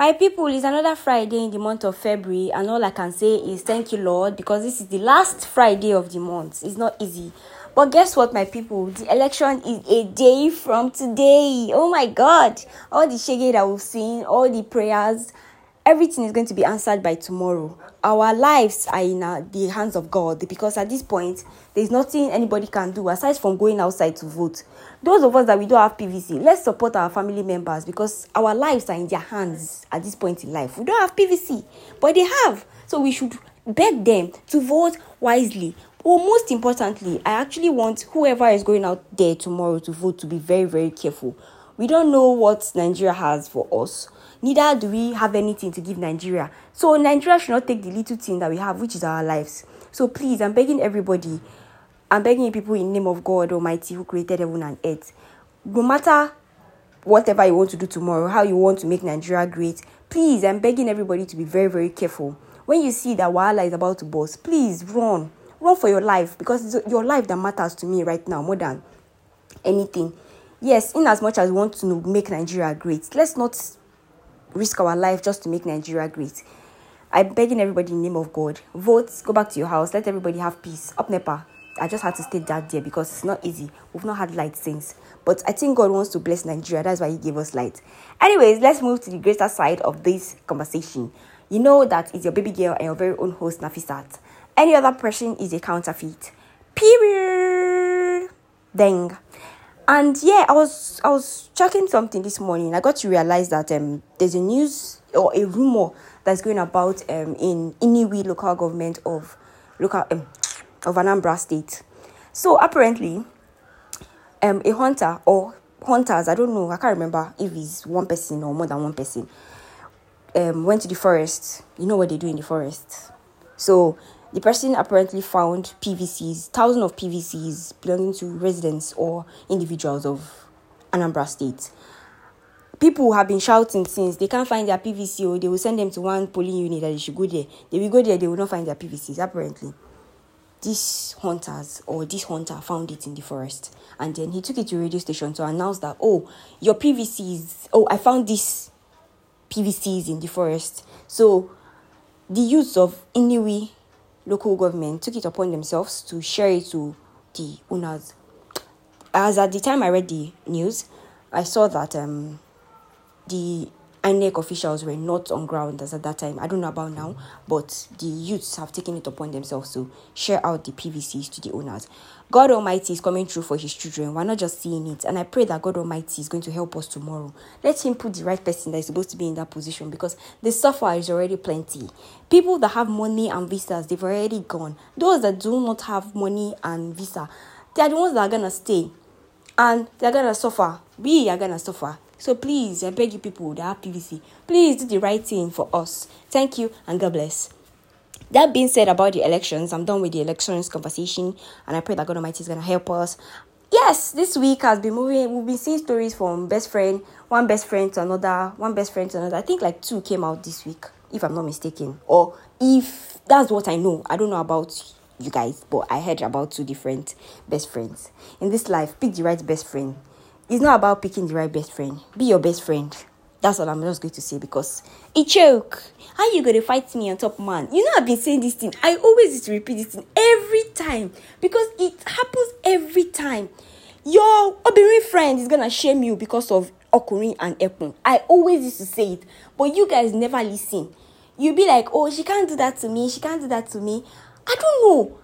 My people, it's another Friday in the month of February, and all I can say is thank you, Lord, because this is the last Friday of the month. It's not easy. But guess what, my people? The election is a day from today. Oh my God. All the shege that we've seen, all the prayers, everything is going to be answered by tomorrow. Our lives are in uh, the hands of God because at this point, there's nothing anybody can do aside from going outside to vote. Those of us that we don't have PVC, let's support our family members because our lives are in their hands at this point in life. We don't have PVC, but they have. So we should beg them to vote wisely. Well, most importantly, I actually want whoever is going out there tomorrow to vote to be very, very careful. We don't know what Nigeria has for us. Neither do we have anything to give Nigeria. So Nigeria should not take the little thing that we have, which is our lives. So please, I'm begging everybody, I'm begging people in name of God Almighty who created heaven and earth. No matter whatever you want to do tomorrow, how you want to make Nigeria great, please, I'm begging everybody to be very, very careful. When you see that Wala is about to burst, please run. Run for your life because it's your life that matters to me right now more than anything. Yes, in as much as we want to make Nigeria great, let's not risk our life just to make Nigeria great. I'm begging everybody in the name of God, vote, go back to your house, let everybody have peace. Up Nepa. I just had to state that there because it's not easy. We've not had light since. But I think God wants to bless Nigeria. That's why He gave us light. Anyways, let's move to the greater side of this conversation. You know that it's your baby girl and your very own host, Nafisat. Any other person is a counterfeit. Period. Dang. And yeah, I was I was checking something this morning. I got to realize that um there's a news or a rumor that's going about um in Inuwi local government of local um, of Anambra State. So apparently, um, a hunter or hunters, I don't know, I can't remember if it's one person or more than one person, um, went to the forest. You know what they do in the forest. So the person apparently found PVCs, thousands of PVCs belonging to residents or individuals of Anambra State. People have been shouting since. They can't find their PVC or oh. they will send them to one polling unit that they should go there. They will go there, they will not find their PVCs, apparently. These hunters or this hunter found it in the forest. And then he took it to radio station to announce that oh your pvcs oh i found this pvcs in the forest. So the youths of inuwi local government took it upon themselves to share it to the owners. As at the time i read the news i saw that um the INEC officials were not on ground as at that time. I don't know about now, but the youths have taken it upon themselves to share out the PVCs to the owners. God Almighty is coming through for His children. We're not just seeing it, and I pray that God Almighty is going to help us tomorrow. Let Him put the right person that is supposed to be in that position because the suffer is already plenty. People that have money and visas, they've already gone. Those that do not have money and visa, they are the ones that are gonna stay, and they're gonna suffer. We are gonna suffer so please, I beg you people that have PVC, please do the right thing for us. Thank you and God bless. That being said about the elections, I'm done with the elections conversation and I pray that God Almighty is gonna help us. Yes, this week has been moving. We've been seeing stories from best friend, one best friend to another, one best friend to another. I think like two came out this week, if I'm not mistaken. Or if that's what I know. I don't know about you guys, but I heard about two different best friends. In this life, pick the right best friend it's not about picking the right best friend. Be your best friend. That's all I'm just going to say because it choke. How you gonna fight me on top man? You know I've been saying this thing. I always used to repeat this thing every time because it happens every time. Your obìnrin friend is gonna shame you because of ọkùnrin and ẹkùn. I always used to say it, but you guys never listen. You be like, oh, she can't do that to me. She can't do that to me. I don't know.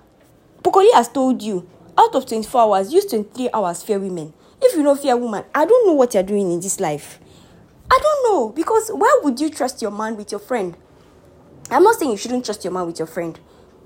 Pokoli has told you out of 24 hours, use 23 hours fear women. If you know fear woman, I don't know what you're doing in this life. I don't know because why would you trust your man with your friend? I'm not saying you shouldn't trust your man with your friend.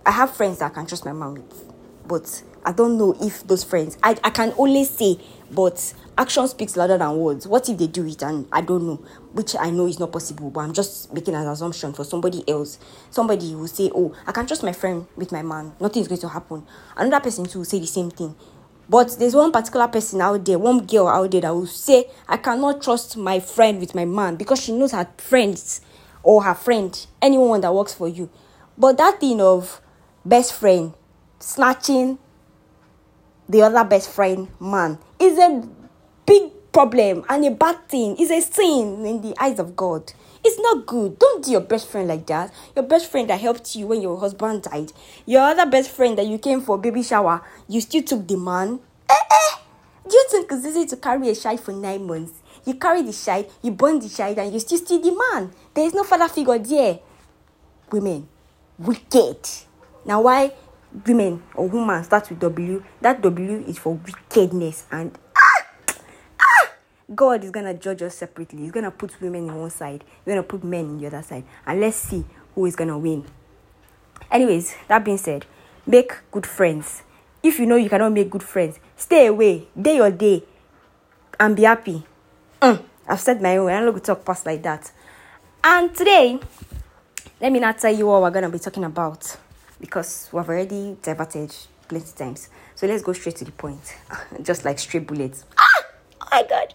I have friends that I can trust my man with, but I don't know if those friends. I, I can only say, but action speaks louder than words. What if they do it and I don't know, which I know is not possible, but I'm just making an assumption for somebody else. Somebody will say, Oh, I can trust my friend with my man, nothing is going to happen. Another person too will say the same thing. But there's one particular person out there, one girl out there that will say, I cannot trust my friend with my man because she knows her friends or her friend, anyone that works for you. But that thing of best friend snatching the other best friend man is a big problem and a bad thing. It's a sin in the eyes of God. It's not good. Don't do your best friend like that. Your best friend that helped you when your husband died. Your other best friend that you came for baby shower, you still took the man. Eh, eh. Do you think it's easy to carry a child for nine months? You carry the child, you burn the child, and you still steal the man. There is no father figure there. Women, wicked. Now, why women or woman starts with W? That W is for wickedness and God is gonna judge us separately. He's gonna put women in one side, he's gonna put men in the other side, and let's see who is gonna win. Anyways, that being said, make good friends. If you know you cannot make good friends, stay away, day your day, and be happy. Mm, I've said my own. I don't to talk past like that. And today, let me not tell you what we're gonna be talking about because we've already diverted plenty times. So let's go straight to the point, just like straight bullets. Ah! Oh my god.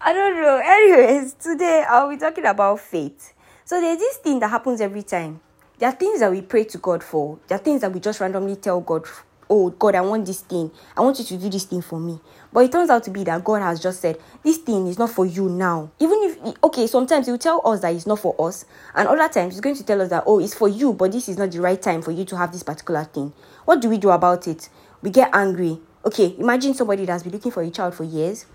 I don't know. Anyways, today I'll be talking about faith. So there's this thing that happens every time. There are things that we pray to God for. There are things that we just randomly tell God, oh God, I want this thing. I want you to do this thing for me. But it turns out to be that God has just said, this thing is not for you now. Even if, okay, sometimes He will tell us that it's not for us. And other times He's going to tell us that, oh, it's for you, but this is not the right time for you to have this particular thing. What do we do about it? We get angry. Okay, imagine somebody that's been looking for a child for years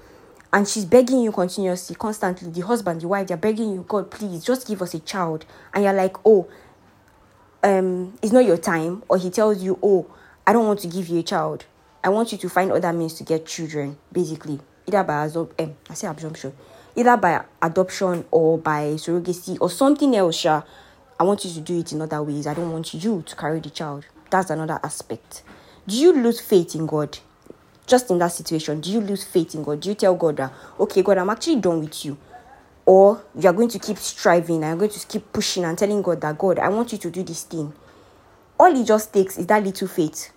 and she's begging you continuously, constantly, the husband, the wife, they're begging you, God, please, just give us a child. And you're like, oh, um, it's not your time. Or he tells you, oh, I don't want to give you a child. I want you to find other means to get children, basically. Either by adoption, um, I say adoption, either by adoption or by surrogacy or something else. I want you to do it in other ways. I don't want you to carry the child. That's another aspect. Do you lose faith in God? Just in that situation, do you lose faith in God? Do you tell God that, okay, God, I'm actually done with you? Or you are going to keep striving and you're going to keep pushing and telling God that, God, I want you to do this thing. All it just takes is that little faith.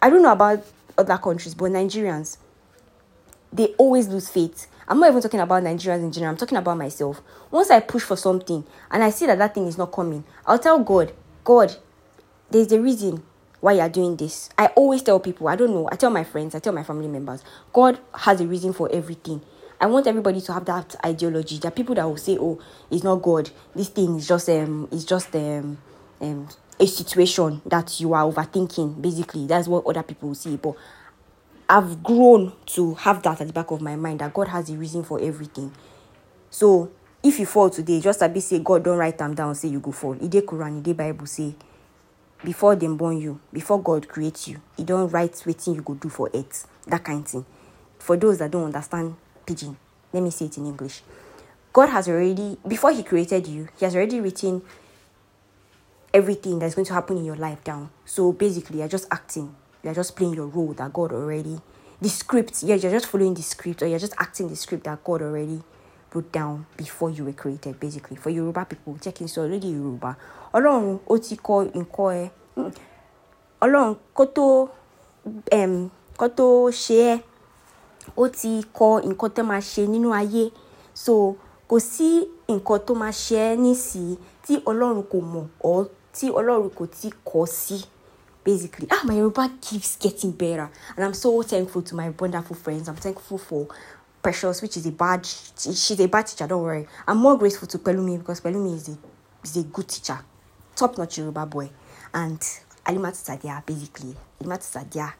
I don't know about other countries, but Nigerians, they always lose faith. I'm not even talking about Nigerians in general, I'm talking about myself. Once I push for something and I see that that thing is not coming, I'll tell God, God, there's a reason why you're doing this. I always tell people, I don't know, I tell my friends, I tell my family members, God has a reason for everything. I want everybody to have that ideology. There are people that will say, "Oh, it's not God. This thing is just um, it's just um, um, a situation that you are overthinking." Basically, that's what other people will say. But I've grown to have that at the back of my mind that God has a reason for everything. So if you fall today, just a bit say, "God, don't write them down." Say you go fall. Ide Quran, Ide Bible say before dem born you before god create you e don write wetin you go do for earth that kind thing. For those that don't understand pidgin let me say it in english. God has already before he created you he has already written everything that's going to happen in your life down. So basically you're just acting. You're just playing your role that god already the script yeah you're just following the script or you're just acting the script that god already wrote down before you were created basically. For yoruba people checking so already yoruba. Ọlọ́run ó ti kọ nǹkan ẹ. Ọlọ́run kó tó kó tó ṣe ẹ́ ó ti kọ nǹkan tó máa ṣe nínú ayé. So kò sí nǹkan tó máa ṣe ẹ́ nísìí tí ọlọ́run kò mọ̀ ọ́ tí ọlọ́run kò tí kọ sí. Basically, ah, my Yoruba keeps getting better, and I'm so thankful to my wonderful friends. I'm thankful for Precious, which is a bad, she's a bad teacher. Don't worry. I'm more grateful to Pelumi because Pelumi is a is a good teacher top notch Yoruba boy. And Alimat Sadia, basically, Alimat Sadia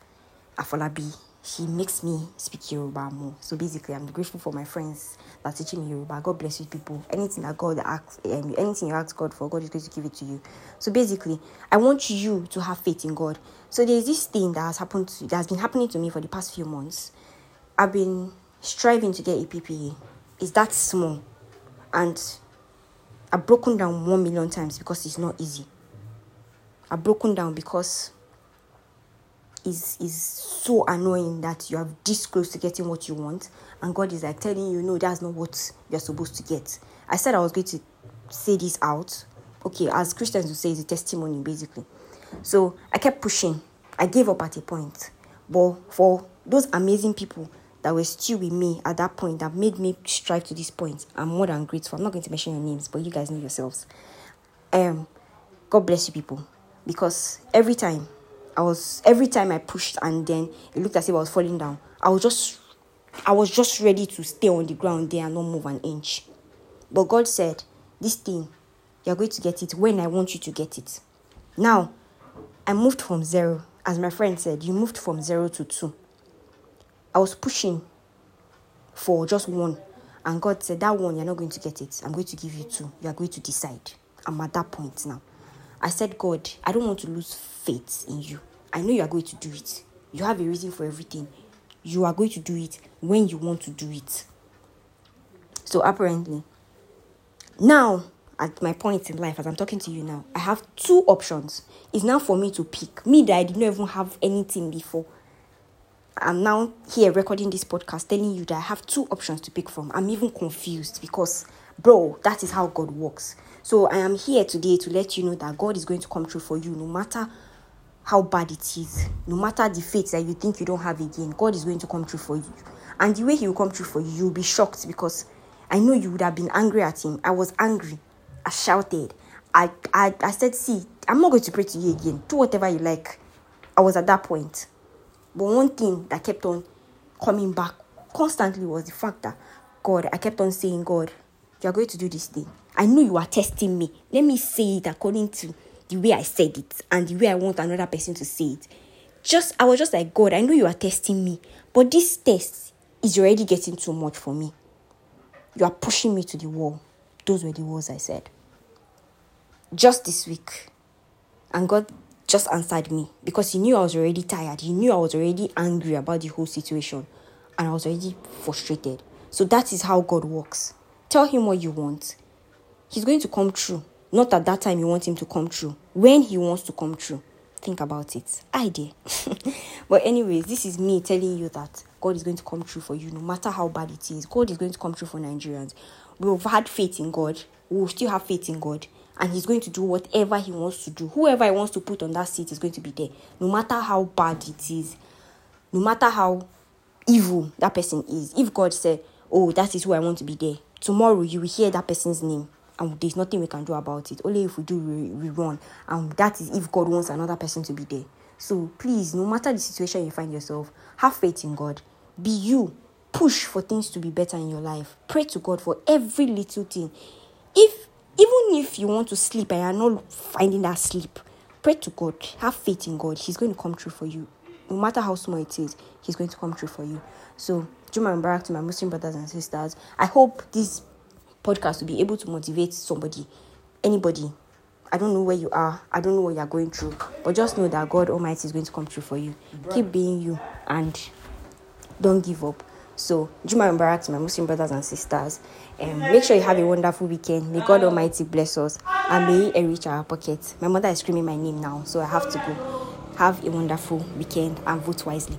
Afolabi, she makes me speak Yoruba more. So basically, I'm grateful for my friends that teaching me Yoruba. God bless you, people. Anything that God asks, um, anything you ask God for, God is going to give it to you. So basically, I want you to have faith in God. So there's this thing that has happened to, that has been happening to me for the past few months. I've been striving to get a PPE. is that small, and I've broken down one million times because it's not easy. I've broken down because it's, it's so annoying that you have this close to getting what you want, and God is like telling you, no, that's not what you're supposed to get. I said I was going to say this out. Okay, as Christians would say, it's a testimony basically. So I kept pushing. I gave up at a point. But for those amazing people that were still with me at that point that made me strive to this point. I'm more than grateful. I'm not going to mention your names, but you guys know yourselves. Um, God bless you people. Because every time I was every time I pushed and then it looked as if I was falling down, I was just I was just ready to stay on the ground there and not move an inch. But God said, This thing, you're going to get it when I want you to get it. Now, I moved from zero. As my friend said, you moved from zero to two. I was pushing for just one. And God said, That one, you're not going to get it. I'm going to give you two. You are going to decide. I'm at that point now. I said, God, I don't want to lose faith in you. I know you are going to do it. You have a reason for everything. You are going to do it when you want to do it. So apparently, now at my point in life, as I'm talking to you now, I have two options. It's now for me to pick. Me that I did not even have anything before. I'm now here recording this podcast telling you that I have two options to pick from. I'm even confused because, bro, that is how God works. So I am here today to let you know that God is going to come true for you no matter how bad it is, no matter the fate that you think you don't have again, God is going to come true for you. And the way He will come true for you, you'll be shocked because I know you would have been angry at Him. I was angry. I shouted. I, I, I said, See, I'm not going to pray to you again. Do whatever you like. I was at that point. But one thing that kept on coming back constantly was the fact that God, I kept on saying, God, you are going to do this thing. I know you are testing me. Let me say it according to the way I said it and the way I want another person to say it. Just I was just like, God, I know you are testing me, but this test is already getting too much for me. You are pushing me to the wall. Those were the words I said. Just this week. And God just answered me because He knew I was already tired. He knew I was already angry about the whole situation and I was already frustrated. So that is how God works. Tell Him what you want. He's going to come true. Not at that time you want Him to come true. When He wants to come true. Think about it. I Idea. but, anyways, this is me telling you that God is going to come true for you no matter how bad it is. God is going to come true for Nigerians. We've had faith in God. We will still have faith in God. And He's going to do whatever He wants to do. Whoever He wants to put on that seat is going to be there. No matter how bad it is. No matter how evil that person is. If God said, Oh, that is who I want to be there, tomorrow you will hear that person's name and there's nothing we can do about it. Only if we do we, run, and that is if God wants another person to be there. So please, no matter the situation you find yourself, have faith in God. Be you. Push for things to be better in your life. Pray to God for every little thing. If even if you want to sleep and you're not finding that sleep, pray to God. Have faith in God. He's going to come true for you. No matter how small it is, He's going to come true for you. So, Juma Mubarak to my Muslim brothers and sisters. I hope this podcast will be able to motivate somebody, anybody. I don't know where you are. I don't know what you are going through. But just know that God Almighty is going to come true for you. Keep being you and don't give up. So, Juma Mubarak to my Muslim brothers and sisters. Um, make sure you have a wonderful weekend. May God Almighty bless us and may He enrich our pockets. My mother is screaming my name now, so I have to go. Have a wonderful weekend and vote wisely.